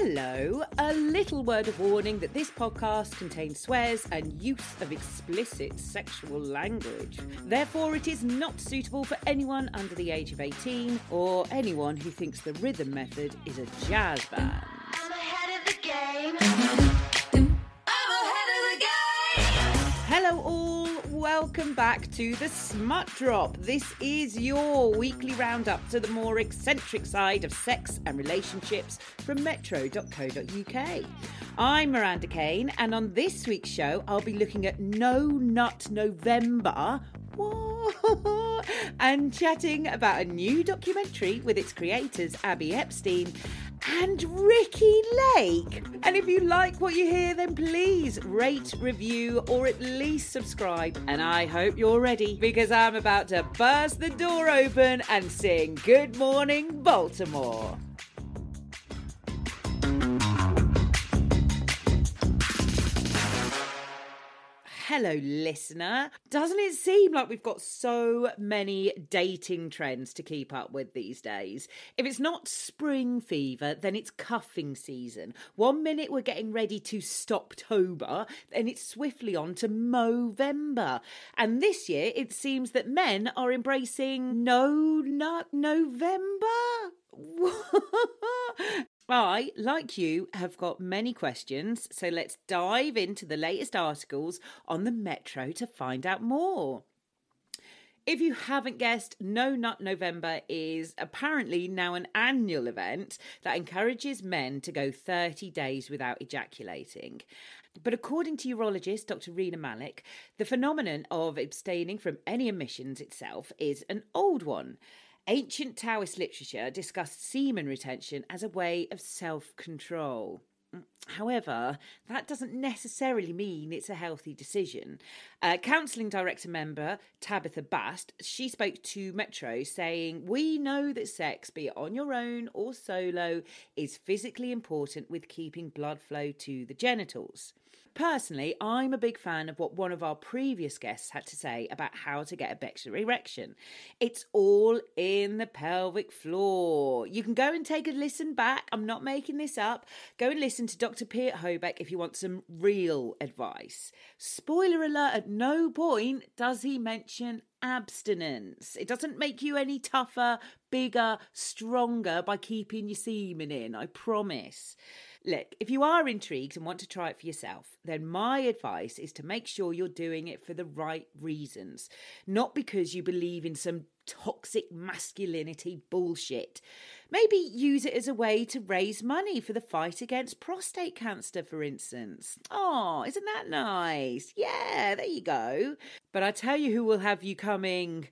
Hello, a little word of warning that this podcast contains swears and use of explicit sexual language. Therefore, it is not suitable for anyone under the age of 18 or anyone who thinks the rhythm method is a jazz band. Welcome back to the Smut Drop. This is your weekly roundup to the more eccentric side of sex and relationships from metro.co.uk. I'm Miranda Kane, and on this week's show, I'll be looking at No Nut November. And chatting about a new documentary with its creators, Abby Epstein and Ricki Lake. And if you like what you hear, then please rate, review, or at least subscribe. And I hope you're ready because I'm about to burst the door open and sing Good Morning Baltimore. Hello, listener. Doesn't it seem like we've got so many dating trends to keep up with these days? If it's not spring fever, then it's cuffing season. One minute we're getting ready to Stoptober, then it's swiftly on to Movember. And this year it seems that men are embracing No Nut November. I, like you, have got many questions, so let's dive into the latest articles on the Metro to find out more. If you haven't guessed, No Nut November is apparently now an annual event that encourages men to go 30 days without ejaculating. But according to urologist Dr. Rena Malik, the phenomenon of abstaining from any emissions itself is an old one. Ancient Taoist literature discussed semen retention as a way of self control. Mm, however, that doesn't necessarily mean it's a healthy decision. Uh, Counselling Directory member Tabitha Bast, she spoke to Metro saying, We know that sex, be it on your own or solo, is physically important with keeping blood flow to the genitals. Personally, I'm a big fan of what one of our previous guests had to say about how to get a Bexar erection. It's all in the pelvic floor. You can go and take a listen back. I'm not making this up. Go and listen to Dr. Piet Hobeck if you want some real advice. Spoiler alert, no point does he mention abstinence. It doesn't make you any tougher, bigger, stronger by keeping your semen in, I promise. Look, if you are intrigued and want to try it for yourself, then my advice is to make sure you're doing it for the right reasons, not because you believe in some toxic masculinity bullshit. Maybe use it as a way to raise money for the fight against prostate cancer, for instance. Oh, isn't that nice? Yeah, there you go. But I tell you who will have you coming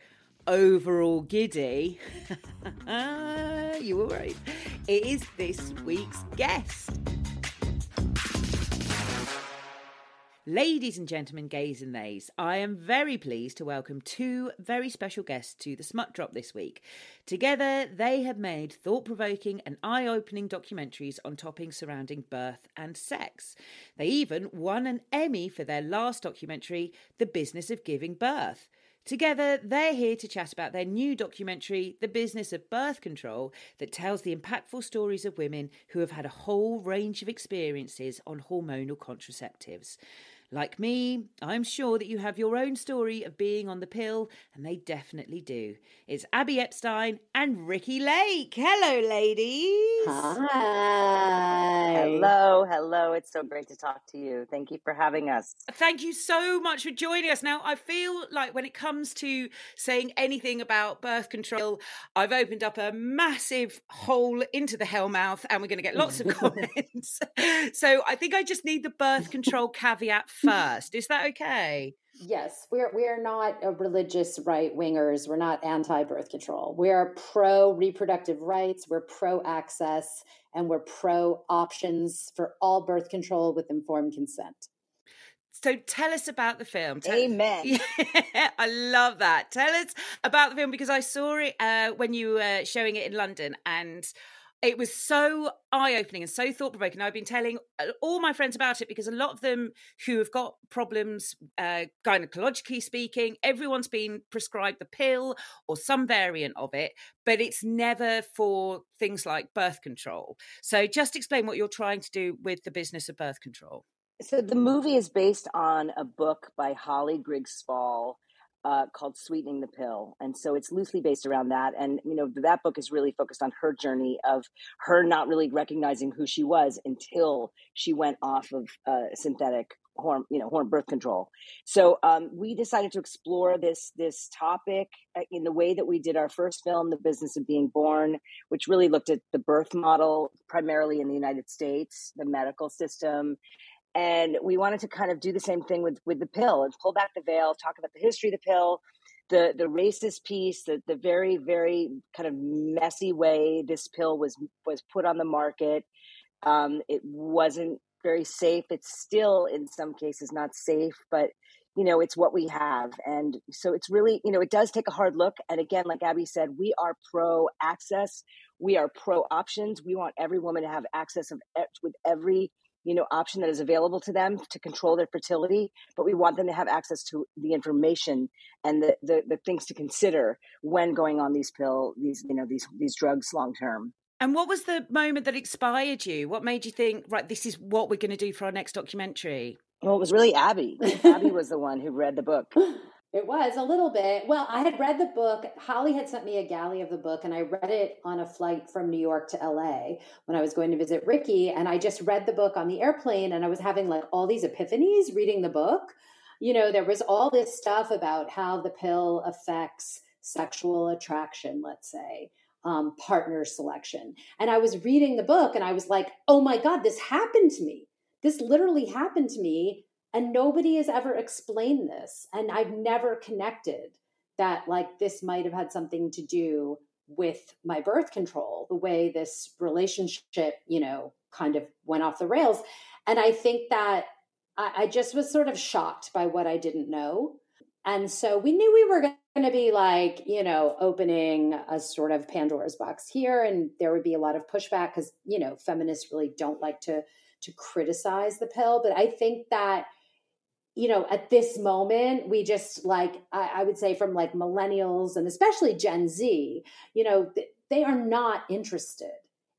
overall giddy. you were right. It is this week's guest. Ladies and gentlemen, gays and theys, I am very pleased to welcome two very special guests to the Smut Drop this week. Together, they have made thought provoking and eye opening documentaries on topics surrounding birth and sex. They even won an Emmy for their last documentary, The Business of Giving Birth. Together, they're here to chat about their new documentary, The Business of Birth Control, that tells the impactful stories of women who have had a whole range of experiences on hormonal contraceptives. Like me, I'm sure that you have your own story of being on the pill, and they definitely do. It's Abby Epstein and Ricki Lake. Hello, ladies. Hi. Hello, hello. It's so great to talk to you. Thank you for having us. Thank you so much for joining us. Now, I feel like when it comes to saying anything about birth control, I've opened up a massive hole into the hellmouth and we're going to get lots of comments. so I think I just need the birth control caveat first. Is that okay? Yes, we're we're not a religious right wingers. We're not anti birth control. We are pro reproductive rights. We're pro access, and we're pro options for all birth control with informed consent. So tell us about the film. Tell- Amen. Yeah, I love that. Tell us about the film because I saw it uh, when you were showing it in London and it was so eye opening and so thought provoking. I've been telling uh, all my friends about it because a lot of them who have got problems, uh, gynecologically speaking, everyone's been prescribed the pill or some variant of it, but it's never for things like birth control. So just explain what you're trying to do with the business of birth control. So the movie is based on a book by Holly Grigg-Spall uh, called Sweetening the Pill. And so it's loosely based around that. And, you know, that book is really focused on her journey of her not really recognizing who she was until she went off of uh, synthetic you know, birth control. So um, we decided to explore this this topic uh, in the way that we did our first film, The Business of Being Born, which really looked at the birth model primarily in the United States, the medical system, and we wanted to kind of do the same thing with with the pill and pull back the veil talk about the history of the pill the the racist piece the the very very kind of messy way this pill was was put on the market. Um, it wasn't very safe. It's still in some cases not safe but you know it's what we have. And so it's really you know it does take a hard look. And again like abby said we are pro access. We are pro options. We want every woman to have access of with every you know option that is available to them to control their fertility but we want them to have access to the information and the the, the things to consider when going on these pill these you know these these drugs long term And what was the moment that inspired you? What made you think, right, this is what we're going to do for our next documentary? well it was really abby abby was the one who read the book It was a little bit. Well, I had read the book. Holly had sent me a galley of the book, and I read it on a flight from New York to LA when I was going to visit Ricki. And I just read the book on the airplane, and I was having like all these epiphanies reading the book. You know, there was all this stuff about how the pill affects sexual attraction, let's say, um, partner selection. And I was reading the book, and I was like, oh my God, this happened to me. This literally happened to me and nobody has ever explained this and i've never connected that like this might have had something to do with my birth control the way this relationship you know kind of went off the rails. And i think that i, I just was sort of shocked by what i didn't know. And so we knew we were going to be like you know opening a sort of pandora's box here and there would be a lot of pushback because you know feminists really don't like to to criticize the pill. But i think that you know, at this moment, we just like, I, I, would say from like millennials and especially Gen Z, you know, th- they are not interested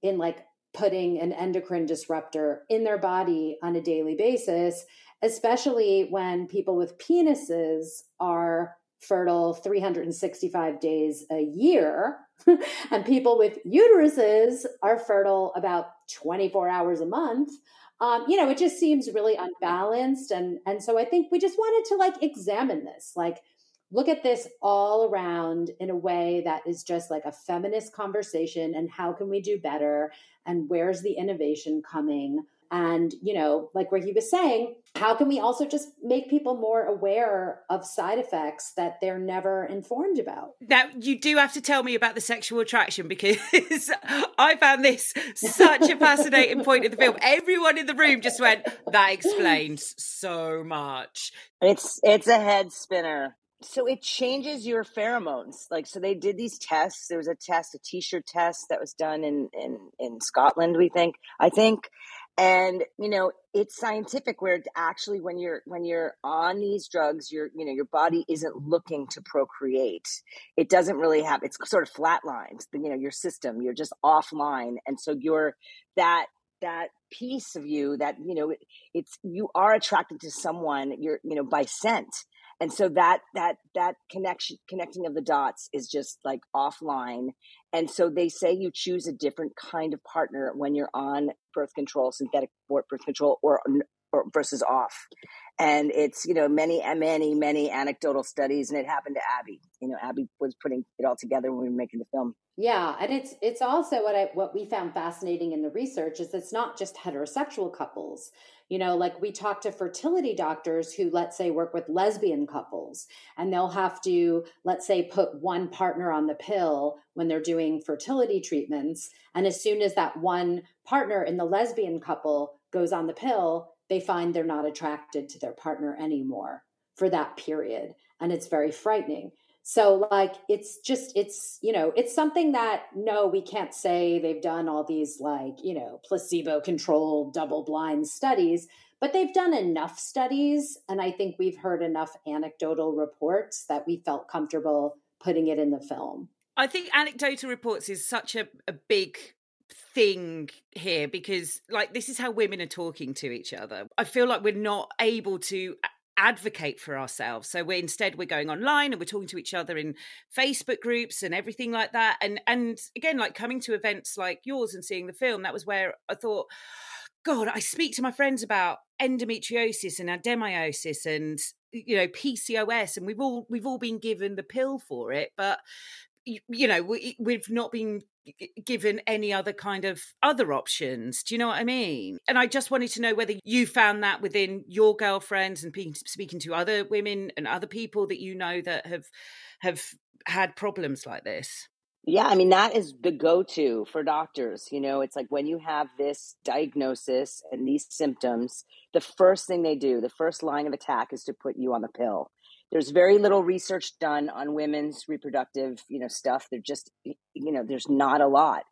in like putting an endocrine disruptor in their body on a daily basis, especially when people with penises are fertile 365 days a year and people with uteruses are fertile about 24 hours a month um, you know, it just seems really unbalanced. And and so I think we just wanted to like examine this, like look at this all around in a way that is just like a feminist conversation and how can we do better and where's the innovation coming and, you know, like where he was saying, how can we also just make people more aware of side effects that they're never informed about? Now, you do have to tell me about the sexual attraction because I found this such a fascinating point of the film. Everyone in the room just went, that explains so much. It's it's a head spinner. So it changes your pheromones. Like so they did these tests. There was a test, a t-shirt test that was done in in in Scotland, we think. I think and you know it's scientific where actually when you're when you're on these drugs your you know your body isn't looking to procreate. It doesn't really have it's sort of flatlines you know your system you're just offline. And so you're that that piece of you that you know it's you are attracted to someone you're you know by scent and so that that that connection connecting of the dots is just like offline. And so they say you choose a different kind of partner when you're on birth control synthetic birth control or, versus off. And it's you know many many many anecdotal studies and it happened to abby. You know abby was putting it all together when we were making the film. Yeah and it's it's also what i what we found fascinating in the research is it's not just heterosexual couples. You know like we talk to fertility doctors who let's say work with lesbian couples and they'll have to let's say put one partner on the pill when they're doing fertility treatments and as soon as that one partner in the lesbian couple goes on the pill they find they're not attracted to their partner anymore for that period. And it's very frightening. So, like, it's just, it's, you know, it's something that, no, we can't say they've done all these, like, you know, placebo controlled, double blind studies, but they've done enough studies. And I think we've heard enough anecdotal reports that we felt comfortable putting it in the film. I think anecdotal reports is such a, a big thing here because like this is how women are talking to each other. I feel like we're not able to advocate for ourselves. So we're instead we're going online and we're talking to each other in facebook groups and everything like that. And and again like coming to events like yours and seeing the film that was where i thought god i speak to my friends about endometriosis and adenomyosis and you know pcos and we've all we've all been given the pill for it. But you know we, we've not been given any other kind of other options do you know what i mean? And i just wanted to know whether you found that within your girlfriends and speaking to other women and other people that you know that have have had problems like this? Yeah, I mean, that is the go to for doctors. You know, it's like when you have this diagnosis and these symptoms, the first thing they do, the first line of attack is to put you on the pill there's very little research done on women's reproductive you know stuff. There just you know there's not a lot.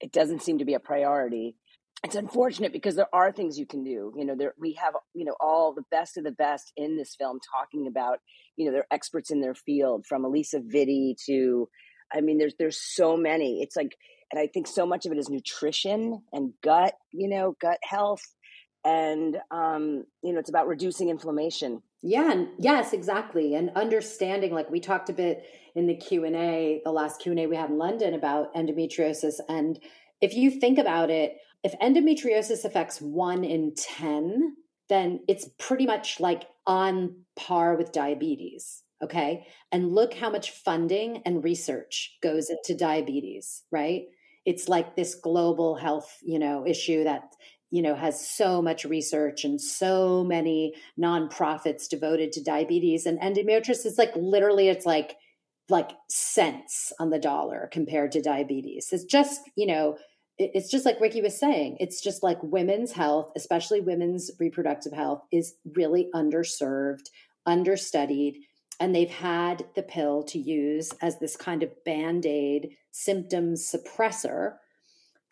It doesn't seem to be a priority. It's unfortunate because there are things you can do. You know there we have you know all the best of the best in this film talking about you know they're experts in their field from alisa vitti to i mean there's there's so many. It's like and i think so much of it is nutrition and gut you know gut health and um, you know it's about reducing inflammation yeah and yes exactly and understanding like we talked a bit in the q&a the last q&a we had in london about endometriosis and if you think about it if endometriosis affects 1 in 10 then it's pretty much like on par with diabetes okay? And look how much funding and research goes into diabetes right? It's like this global health you know issue that you know has so much research and so many nonprofits devoted to diabetes and endometriosis is like literally it's like like cents on the dollar compared to diabetes. It's just you know it's just like ricki was saying it's just like women's health especially women's reproductive health is really underserved understudied and they've had the pill to use as this kind of band-aid symptom suppressor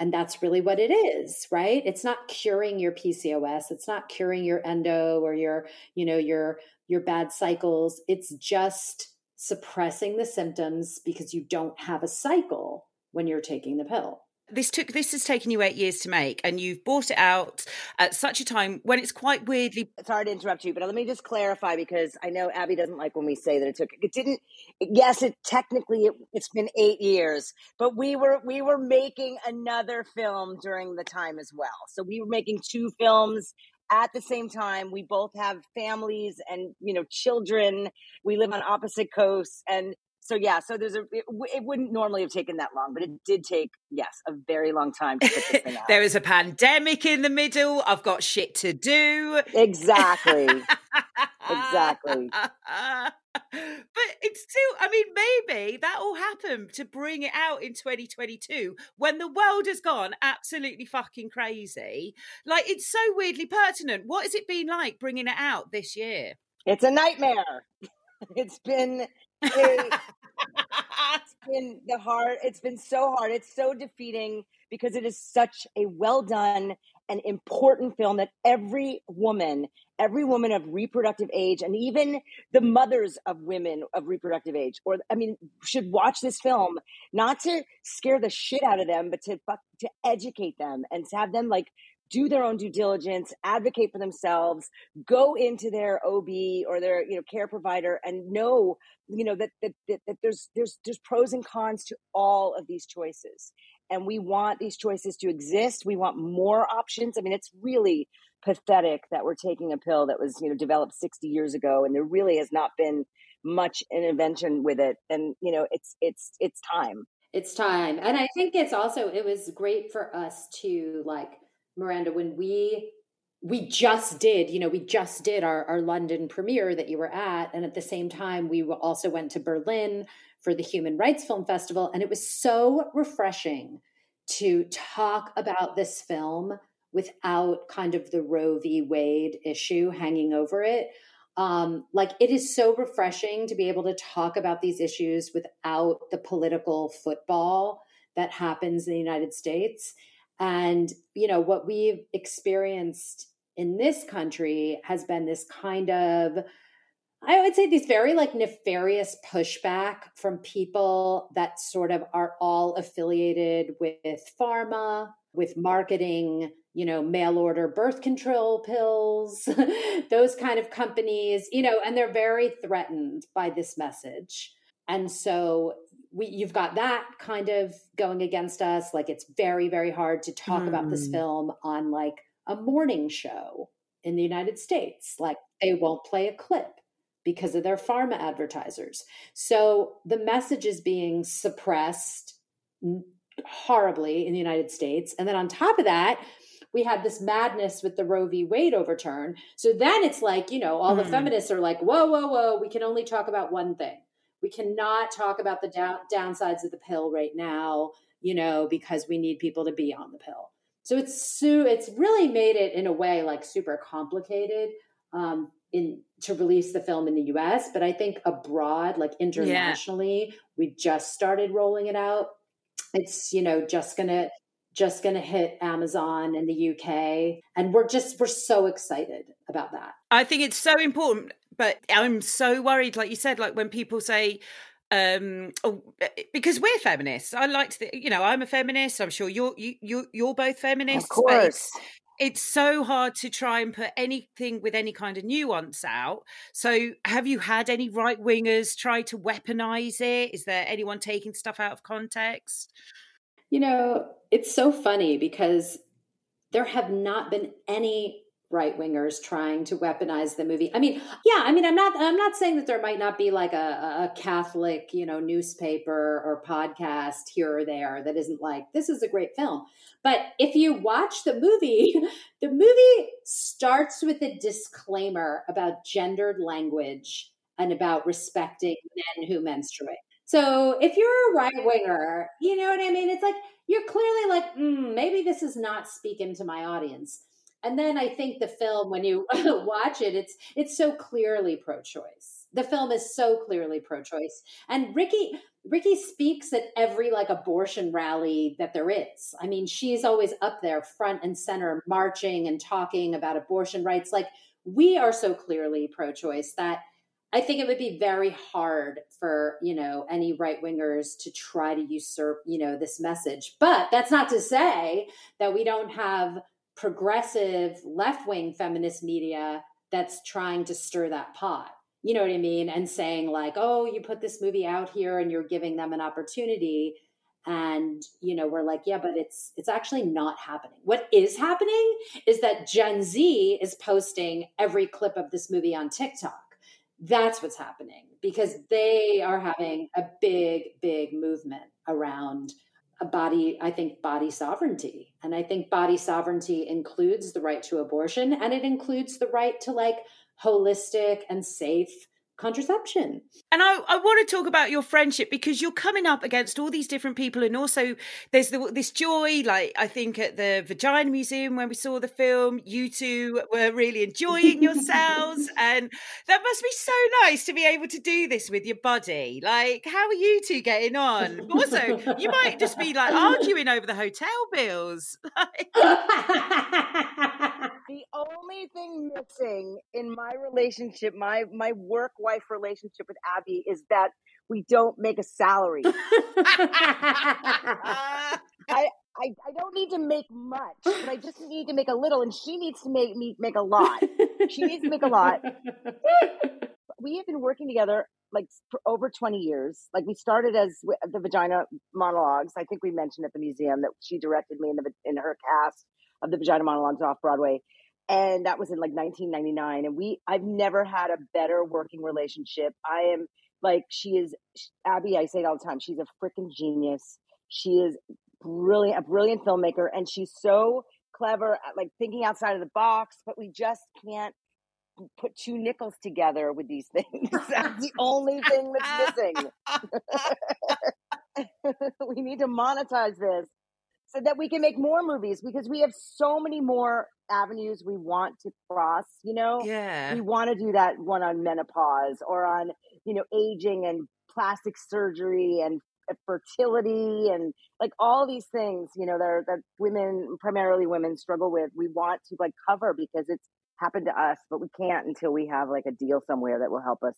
and that's really what it is right? It's not curing your pcos it's not curing your endo or your you know your your bad cycles. It's just suppressing the symptoms because you don't have a cycle when you're taking the pill this took this has taken you eight years to make and you've bought it out at such a time when it's quite weirdly sorry to interrupt you but let me just clarify because i know abby doesn't like when we say that it took it didn't yes it technically it, it's been eight years but we were we were making another film during the time as well. So we were making two films at the same time. We both have families and you know children. We live on opposite coasts and so yeah, so there's a it, it, wouldn't normally have taken that long, but it did take yes a very long time to put this thing out. there was a pandemic in the middle. I've got shit to do. Exactly. exactly. but it's still, I mean, maybe that all happened to bring it out in 2022 when the world has gone absolutely fucking crazy. Like, it's so weirdly pertinent. What has it been like bringing it out this year? It's a nightmare. It's been it's been the hard it's been so hard it's so defeating because it is such a well done and important film that every woman every woman of reproductive age and even the mothers of women of reproductive age or i mean should watch this film not to scare the shit out of them but to to educate them and to have them like do their own due diligence, advocate for themselves, go into their OB or their you know care provider and know you know that that, that, that there's there's there's pros and cons to all of these choices. And we want these choices to exist. We want more options. I mean, it's really pathetic that we're taking a pill that was you know developed 60 years ago and there really has not been much intervention with it and you know it's it's it's time it's time and i think it's also it was great for us to like Miranda, when we we just did, you know, we just did our, our London premiere that you were at. And at the same time, we also went to Berlin for the Human Rights Film Festival. And it was so refreshing to talk about this film without kind of the Roe v. Wade issue hanging over it. Um, like it is so refreshing to be able to talk about these issues without the political football that happens in the United States. And, you know, what we've experienced in this country has been this kind of, I would say, this very like nefarious pushback from people that sort of are all affiliated with pharma, with marketing, you know, mail order birth control pills, those kind of companies, you know, and they're very threatened by this message. And so we you've got that kind of going against us like it's very very hard to talk mm. about this Hmm. film on like a morning show in the United States like they won't play a clip because of their pharma advertisers so the message is being suppressed horribly in the United States and then on top of that we had this madness with the Roe v. Wade overturn. So then it's like, you know, all the Mm. feminists are like, whoa, whoa, whoa, we can only talk about one thing we cannot talk about the down, downsides of the pill right now you know because we need people to be on the pill. So it's it's really made it in a way like super complicated um in to release the film in the US but I think abroad like internationally we just started rolling it out. It's you know just to just going to hit Amazon in the UK and we're just we're so excited about that. I think it's so important, but I'm so worried, like you said, like when people say, um, oh, because we're feminists. I like to, you know, I'm a feminist. I'm sure you're you you you're both feminists. Of course. it's so hard to try and put anything with any kind of nuance out. So, have you had any right wingers try to weaponize it? Is there anyone taking stuff out of context? You know, it's so funny because there have not been any right wingers trying to weaponize the movie. I mean, yeah, I mean, I'm not, I'm not saying that there might not be like a, a Catholic, you know, newspaper or podcast here or there that isn't like this is a great film. But if you watch the movie, the movie starts with a disclaimer about gendered language and about respecting men who menstruate. So if you're a right winger, you know what I mean? It's like you're clearly like, mm, maybe this is not speaking to my audience. And then I think the film, when you watch it, it's it's so clearly pro-choice. The film is so clearly pro-choice, and Ricki Ricki speaks at every like abortion rally that there is. I mean, she's always up there, front and center, marching and talking about abortion rights. Like we are so clearly pro-choice that I think it would be very hard for, you know, any right wingers to try to usurp, you know, this message. But that's not to say that we don't have progressive left wing feminist media that's trying to stir that pot. You know what I mean? And saying, like, oh, you put this movie out here and you're giving them an opportunity. And, you know, we're like, yeah, but it's it's actually not happening. What is happening is that Gen Z is posting every clip of this movie on TikTok that's what's happening because they are having a big big movement around a body i think body sovereignty. And i think body sovereignty includes the right to abortion and it includes the right to like holistic and safe contraception And I, I want to talk about your friendship because you're coming up against all these different people, and also there's the, this joy. Like I think at the Vagina Museum when we saw the film, you two were really enjoying yourselves, and that must be so nice to be able to do this with your buddy. Like, how are you two getting on? But also, you might just be like arguing over the hotel bills. Thing in my relationship, my my work wife relationship with Abby, is that we don't make a salary. I, I I don't need to make much, but I just need to make a little, and she needs to make me make a lot. She needs to make a lot. We have been working together like for over 20 years. Like we started as the Vagina Monologues. I think we mentioned at the museum that she directed me in the in her cast of the Vagina Monologues off Broadway. And that was in like 1999. And we, I've never had a better working relationship. I am like, she is, Abby, I say it all the time, she's a freaking genius. She is brilliant, a brilliant filmmaker. And she's so clever at like thinking outside of the box, but we just can't put two nickels together with these things. That's the only thing that's missing. we need to monetize this. So that we can make more movies because we have so many more avenues we want to cross you know Yeah. we want to do that one on menopause or on you know aging and plastic surgery and uh, fertility and like all these things you know that, are, that women primarily women struggle with we want to like cover because it's happened to us but we can't until we have like a deal somewhere that will help us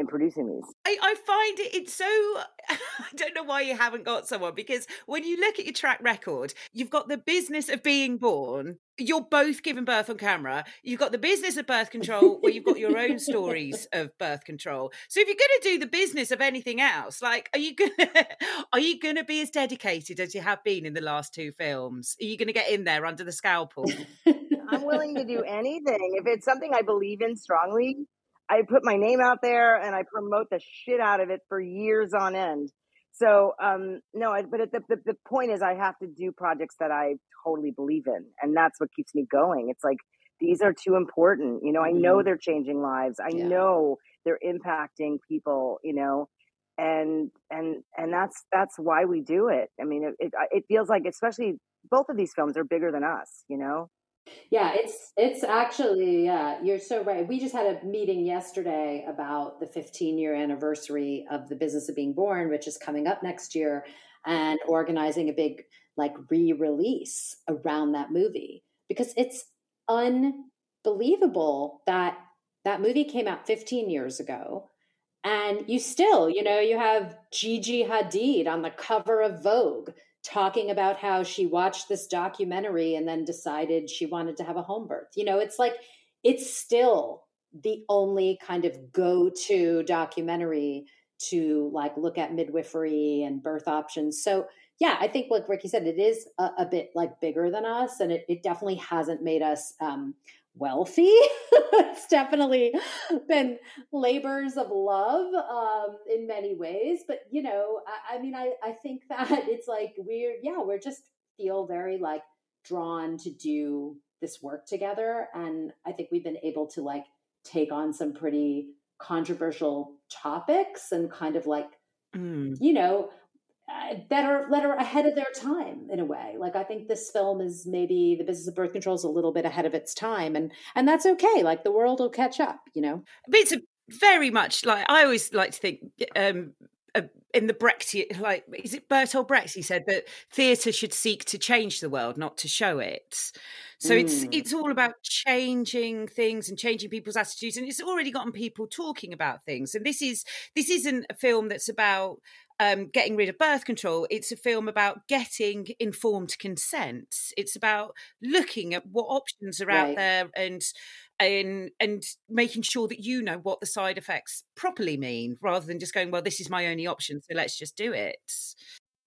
in producing these I, I find it it's so I don't know why you haven't got someone because when you look at your track record, you've got the business of being born. You're both giving birth on camera. You've got the business of birth control where you've got your own stories of birth control. So if you're going to do the business of anything else, like are you gonna are you going to be as dedicated as you have been in the last two films? Are you going to get in there under the scalpel? i'm willing to do anything if it's something i believe in strongly i put my name out there and i promote the shit out of it for years on end. So um no I, but the, the, the point is i have to do projects that i totally believe in and that's what keeps me going. It's like these are too important you know i know Mhm. they're changing lives. I Yeah. know they're impacting people you know and and and that's that's why we do it. I mean it it, it feels like especially both of these films are bigger than us you know Yeah, it's it's actually yeah, you're so right. We just had a meeting yesterday about the 15 year anniversary of the business of being born, which is coming up next year, and organizing a big like re-release around that movie because it's unbelievable that that movie came out 15 years ago and you still, you know, you have Gigi Hadid on the cover of Vogue talking about how she watched this documentary and then decided she wanted to have a home birth. You know, it's like it's still the only kind of go-to documentary to like look at midwifery and birth options. So yeah, I think like Ricki said, it is a, a bit like bigger than us, and it, it definitely hasn't made us um, wealthy. it's definitely been labors of love um, in many ways. But you know, I, I mean, I, I think that it's like we're yeah, we're just feel very like drawn to do this work together, and I think we've been able to like take on some pretty controversial topics and kind of like Mm. you know uh, that are ahead of their time in a way. Like I think this film is maybe the business of birth control is a little bit ahead of its time, and and that's okay. Like the world will catch up. You know. But it's a very much like I always like to think um, uh, in the Brexit, like is it Bertolt Brecht? He said that theatre should seek to change the world, not to show it. So it's Mm. it's all about changing things and changing people's attitudes, and it's already gotten people talking about things. And this is this isn't a film that's about um, getting rid of birth control. It's a film about getting informed consent. It's about looking at what options are out there and and and making sure that you know what the side effects properly mean, rather than just going, well, this is my only option, so let's just do it.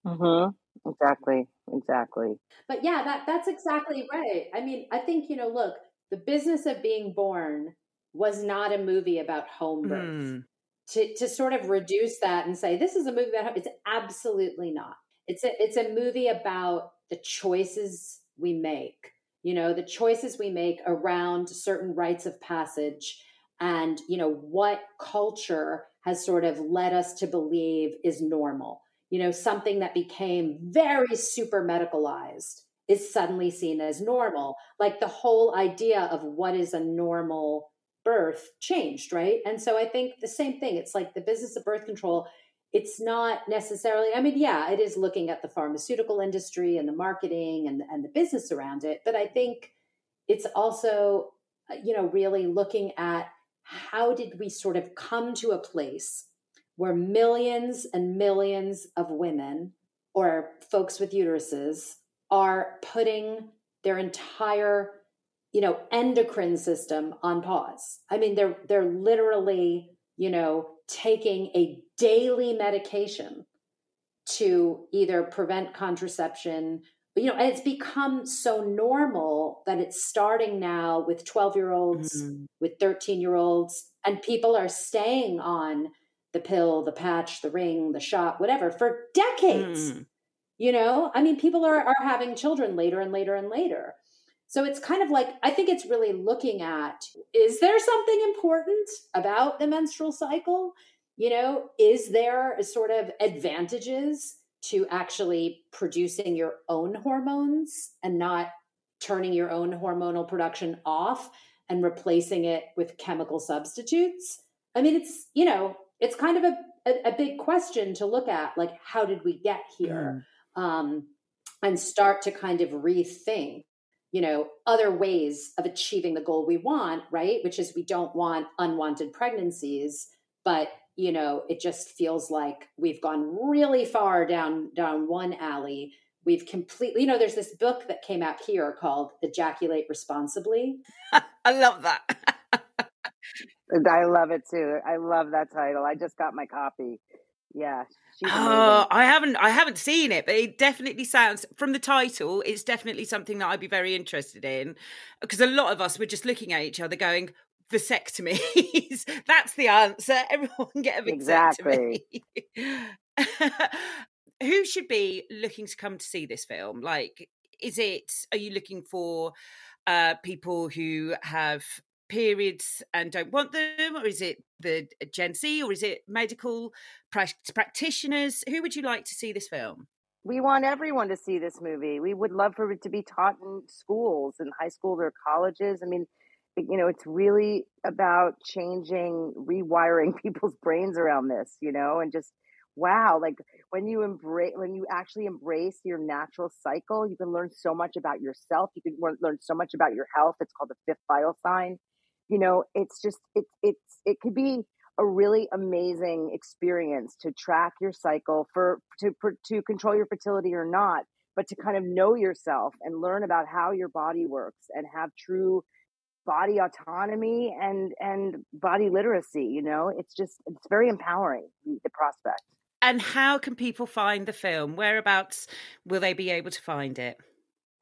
Mm-hmm. Exactly. Exactly. But yeah, that that's exactly right. I mean, I think you know, look, the business of being born was not a movie about home birth. Mm. To to sort of reduce that and say this is a movie about it's absolutely not. It's a it's a movie about the choices we make you know the choices we make around certain rites of passage and you know what culture has sort of led us to believe is normal. You know something that became very super medicalized is suddenly seen as normal. Like the whole idea of what is a normal birth changed, right? And so I think the same thing. It's like the business of birth control. It's not necessarily, I mean, yeah, it is looking at the pharmaceutical industry and the marketing and, and the business around it. But I think it's also, uh, you know, really looking at how did we sort of come to a place where millions and millions of women or folks with uteruses are putting their entire you know endocrine system on pause i mean they're they're literally you know taking a daily medication to either prevent contraception you know and it's become so normal that it's starting now with 12 year olds Mm. with 13 year olds and people are staying on the pill the patch the ring the shot whatever for decades Mm. you know i mean people are are having children later and later and later so it's kind of like i think it's really looking at is there something important about the menstrual cycle you know is there sort of advantages to actually producing your own hormones and not turning your own hormonal production off and replacing it with chemical substitutes. I mean, it's, you know, it's kind of a, a, a big question to look at like, how did we get here? Um, and start to kind of rethink you know other ways of achieving the goal we want right which is we don't want unwanted pregnancies but you know it just feels like we've gone really far down down one alley we've completely you know there's this book that came out here called ejaculate responsibly I love that. I love it too. I love that title. I just got my copy. Yeah, Oh. I haven't I haven't seen it, but it definitely sounds from the title, it's definitely something that I'd be very interested in. Because a lot of us were just looking at each other going, vasectomies. That's the answer. Everyone get a vasectomy. Who should be looking to come to see this film? Like, is it are you looking for uh people who have periods and don't want them, or is it the uh, Gen Z, or is it medical prac- practitioners? Who would you like to see this film? we want everyone to see this movie. We would love for it to be taught in schools and high schools or colleges. I mean, you know, it's really about changing, rewiring people's brains around this, you know, and just wow, like when you embrace, when you actually embrace your natural cycle, you can learn so much about yourself. You can learn so much about your health. It's called the fifth vital sign. You know, it's just, it's, it's, it could be a really amazing experience to track your cycle for to to control your fertility or not but to kind of know yourself and learn about how your body works and have true body autonomy and and body literacy you know it's just it's very empowering the prospect And how can people find the film? Whereabouts will they be able to find it?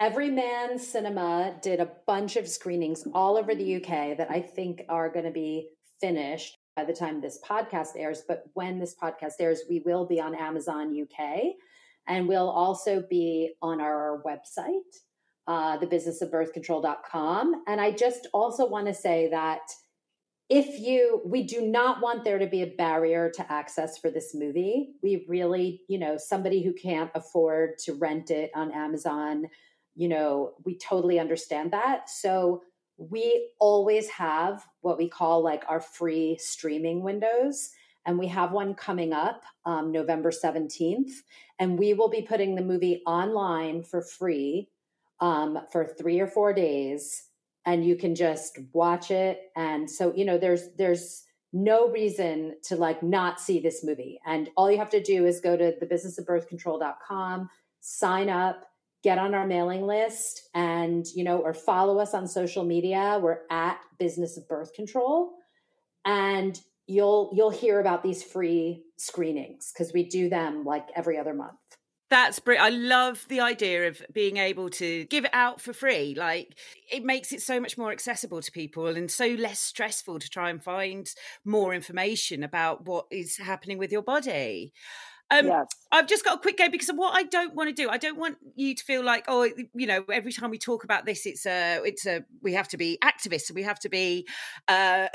Everyman Cinema did a bunch of screenings all over the UK that I think are going to be finished by the time this podcast airs. But when this podcast airs, we will be on Amazon UK and we'll also be on our website, uh, thebusinessofbirthcontrol.com. And I just also want to say that if you we do not want there to be a barrier to access for this movie we really you know somebody who can't afford to rent it on amazon you know we totally understand that. So we always have what we call like our free streaming windows and we have one coming up um, november 17th and we will be putting the movie online for free um, for three or four days and you can just watch it and so you know there's there's no reason to like not see this movie. And all you have to do is go to thebusinessofbirthcontrol.com sign up get on our mailing list and you know or follow us on social media we're at business of birth control and you'll you'll hear about these free screenings because we do them like every other month That's brilliant. I love the idea of being able to give it out for free. Like it makes it so much more accessible to people and so less stressful to try and find more information about what is happening with your body. Um, yes I've just got a quick go because of what I don't want to do. I don't want you to feel like, oh, you know, every time we talk about this, it's a, it's a, we have to be activists and we have to be uh,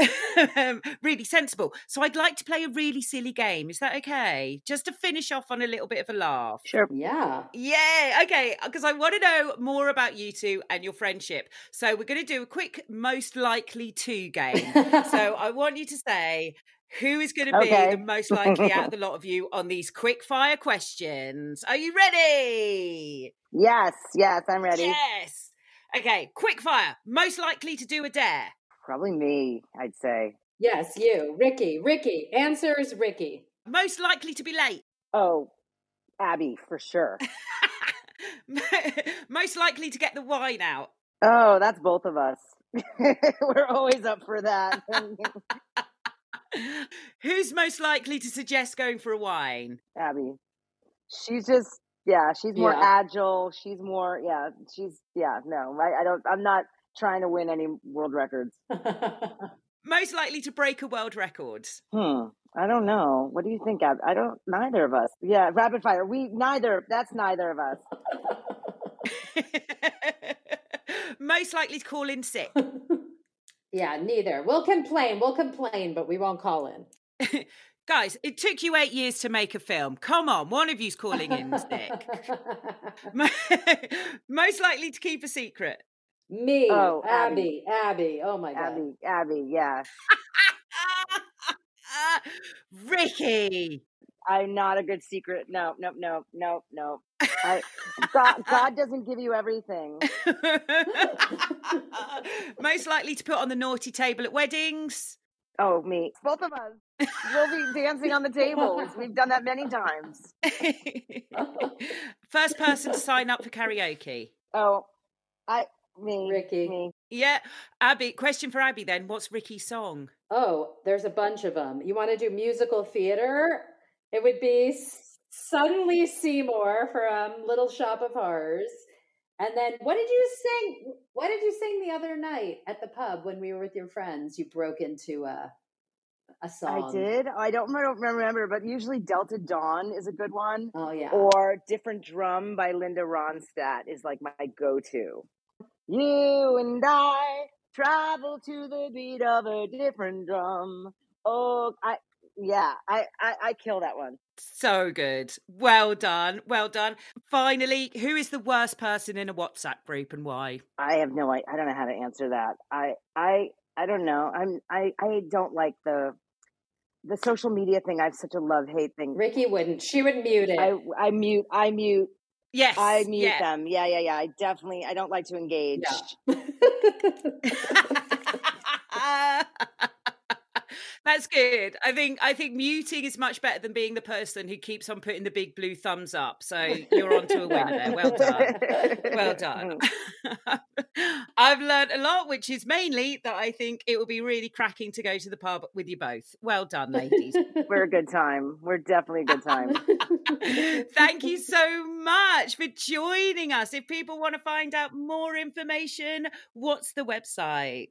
really sensible. So I'd like to play a really silly game. Is that okay? Just to finish off on a little bit of a laugh. sure yeah Yeah, okay, because I want to know more about you two and your friendship. So we're going to do a quick most likely to game. so I want you to say who is going to be Okay. the most likely out of the lot of you on these quick fire questions. Are you ready? yes yes i'm ready Yes. Okay, quick fire. Most likely to do a dare. probably me i'd say yes you ricki ricki answer is ricki Most likely to be late. oh abby for sure most likely to get the wine out. oh that's both of us we're always up for that Who's most likely to suggest going for a wine? Abby. She's just yeah, she's more Yeah. agile. She's more yeah, she's yeah, no, right? I don't I'm not trying to win any world records. Most likely to break a world record. Hmm. I don't know. What do you think, Ab? I don't neither of us. Yeah, rapid fire. We neither that's neither of us. most likely to call in sick. Yeah, neither. We'll complain. We'll complain, but we won't call in. Guys, it took you eight years to make a film. Come on, one of you's calling in sick. Most likely to keep a secret. Me, Oh, Abby, Abby. Abby. Oh my god. Abby, Abby, yeah. Ricki. I'm not a good secret. No, no, no, no, no. I, God, God doesn't give you everything. Most likely to put on the naughty table at weddings. Oh, me. Both of us. We'll be dancing on the tables. We've done that many times. First person to sign up for karaoke. Oh, I, me, Ricki. me. Yeah, Abby. Question for Abby then. What's Ricki's song? Oh, there's a bunch of them. You want to do musical theater? It would be S- Suddenly Seymour from Little Shop of Horrors. And then what did you sing? What did you sing the other night at the pub when we were with your friends? You broke into a a song. I did. I don't, I don't remember, but usually Delta Dawn is a good one. Oh yeah. Or Different Drum by Linda Ronstadt is like my go to. You and I travel to the beat of a different drum. Oh, I, yeah, I, I, I kill that one. So good. Well done. Well done. Finally, who is the worst person in a WhatsApp group and why? I have no, I, I don't know how to answer that. I, I, I don't know. I'm, I, I don't like the, the social media thing. I have such a love hate thing. Ricki wouldn't. She would mute it. I, I mute, I mute, Yes. I mute yeah. them. Yeah, yeah, yeah. I definitely, I don't like to engage. That's good. I think I think muting is much better than being the person who keeps on putting the big blue thumbs up. So you're on to a winner there. Well done. Well done. I've learned a lot, which is mainly that I think it will be really cracking to go to the pub with you both. Well done, ladies. We're a good time. We're definitely a good time. Thank you so much for joining us. If people want to find out more information, what's the website?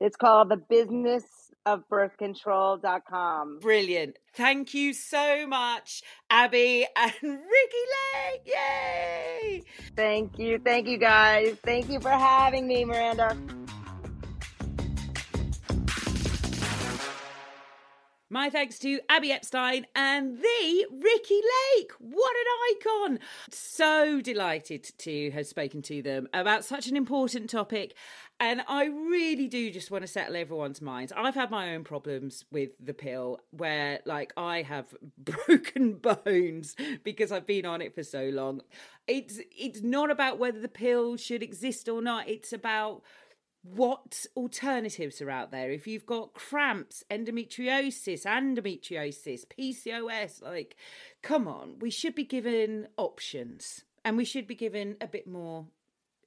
It's called the business of birthcontrol.com. Brilliant. Thank you so much, Abby and Ricki Lake. Yay! Thank you. Thank you guys. Thank you for having me, Miranda. My thanks to Abby Epstein and the Ricki Lake. What an icon! So delighted to have spoken to them about such an important topic. And I really do just want to settle everyone's minds. I've had my own problems with the pill where, like, I have broken bones because I've been on it for so long. It's it's not about whether the pill should exist or not. It's about what alternatives are out there if you've got cramps endometriosis endometriosis pcos like come on we should be given options and we should be given a bit more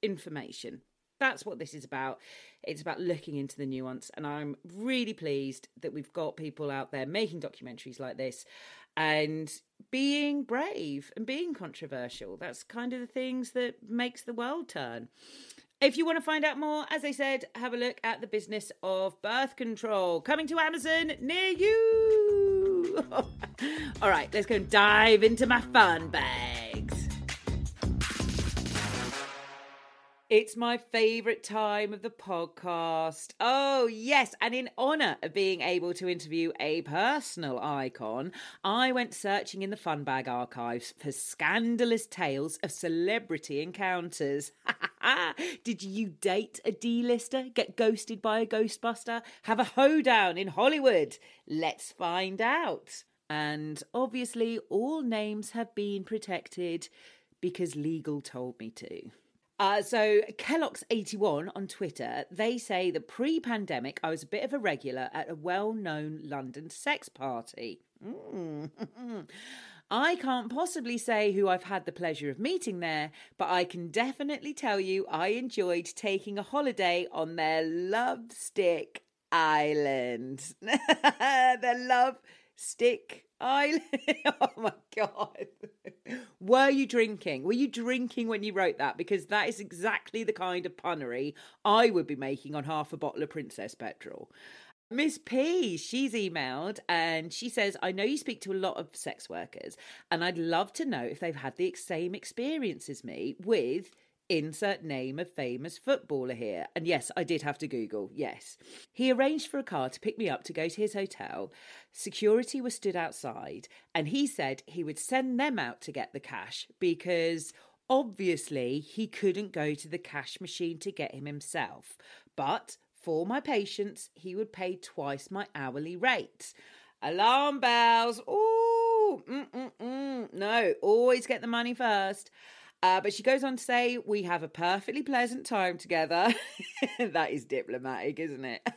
information that's what this is about it's about looking into the nuance and i'm really pleased that we've got people out there making documentaries like this and being brave and being controversial that's kind of the things that makes the world turn if you want to find out more, as I said, have a look at the business of birth control coming to Amazon near you. All right, let's go and dive into my fun bags. It's my favourite time of the podcast. Oh, yes. And in honour of being able to interview a personal icon, I went searching in the Fun Bag archives for scandalous tales of celebrity encounters. Did you date a D-lister, get ghosted by a Ghostbuster, have a hoedown in Hollywood? Let's find out. And obviously, all names have been protected because legal told me to. Uh, so Kellogg's81 on Twitter, they say that pre-pandemic I was a bit of a regular at a well-known London sex party. Mm. I can't possibly say who I've had the pleasure of meeting there, but I can definitely tell you I enjoyed taking a holiday on their Love Stick Island. their Love Stick Island. oh my God. Were you drinking? Were you drinking when you wrote that? Because that is exactly the kind of punnery I would be making on half a bottle of Princess Petrol. Miss P, she's emailed and she says, I know you speak to a lot of sex workers, and I'd love to know if they've had the same experience as me with insert name of famous footballer here. And yes, I did have to Google, yes. He arranged for a car to pick me up to go to his hotel. Security was stood outside, and he said he would send them out to get the cash because obviously he couldn't go to the cash machine to get him himself. But for my patients, he would pay twice my hourly rate. Alarm bells. Ooh, mm-mm-mm. no, always get the money first. Uh, but she goes on to say, We have a perfectly pleasant time together. that is diplomatic, isn't it?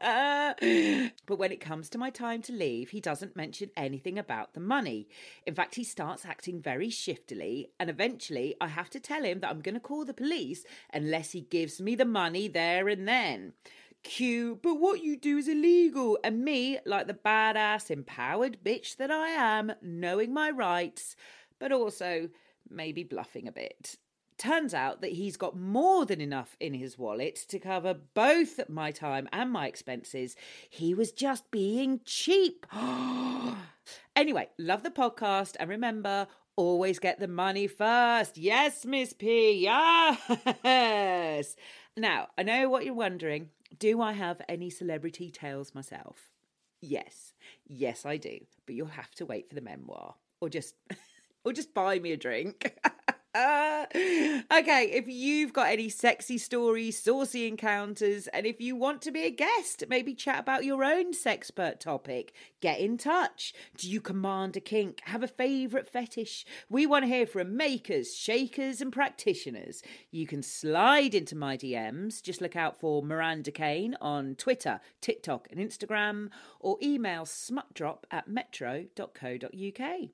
but when it comes to my time to leave, he doesn't mention anything about the money. In fact, he starts acting very shiftily, and eventually I have to tell him that I'm going to call the police unless he gives me the money there and then. Q, but what you do is illegal. And me, like the badass, empowered bitch that I am, knowing my rights, but also maybe bluffing a bit. Turns out that he's got more than enough in his wallet to cover both my time and my expenses. He was just being cheap. anyway, love the podcast and remember, always get the money first. Yes, Miss P. Yes. Now, I know what you're wondering. Do I have any celebrity tales myself? Yes. Yes, I do. But you'll have to wait for the memoir or just or just buy me a drink. okay, if you've got any sexy stories, saucy encounters, and if you want to be a guest, maybe chat about your own sexpert topic, get in touch. Do you command a kink? Have a favourite fetish? We want to hear from makers, shakers, and practitioners. You can slide into my DMs. Just look out for Miranda Kane on Twitter, TikTok, and Instagram, or email smutdrop at metro.co.uk.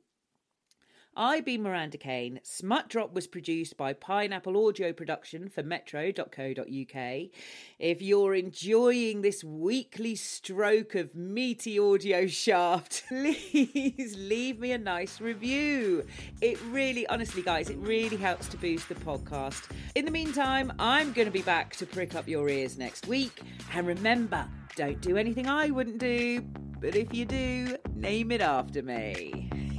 I've been Miranda Kane. Smut Drop was produced by Pineapple Audio Production for metro.co.uk. If you're enjoying this weekly stroke of meaty audio shaft, please leave me a nice review. It really, honestly, guys, it really helps to boost the podcast. In the meantime, I'm going to be back to prick up your ears next week. And remember, don't do anything I wouldn't do, but if you do, name it after me.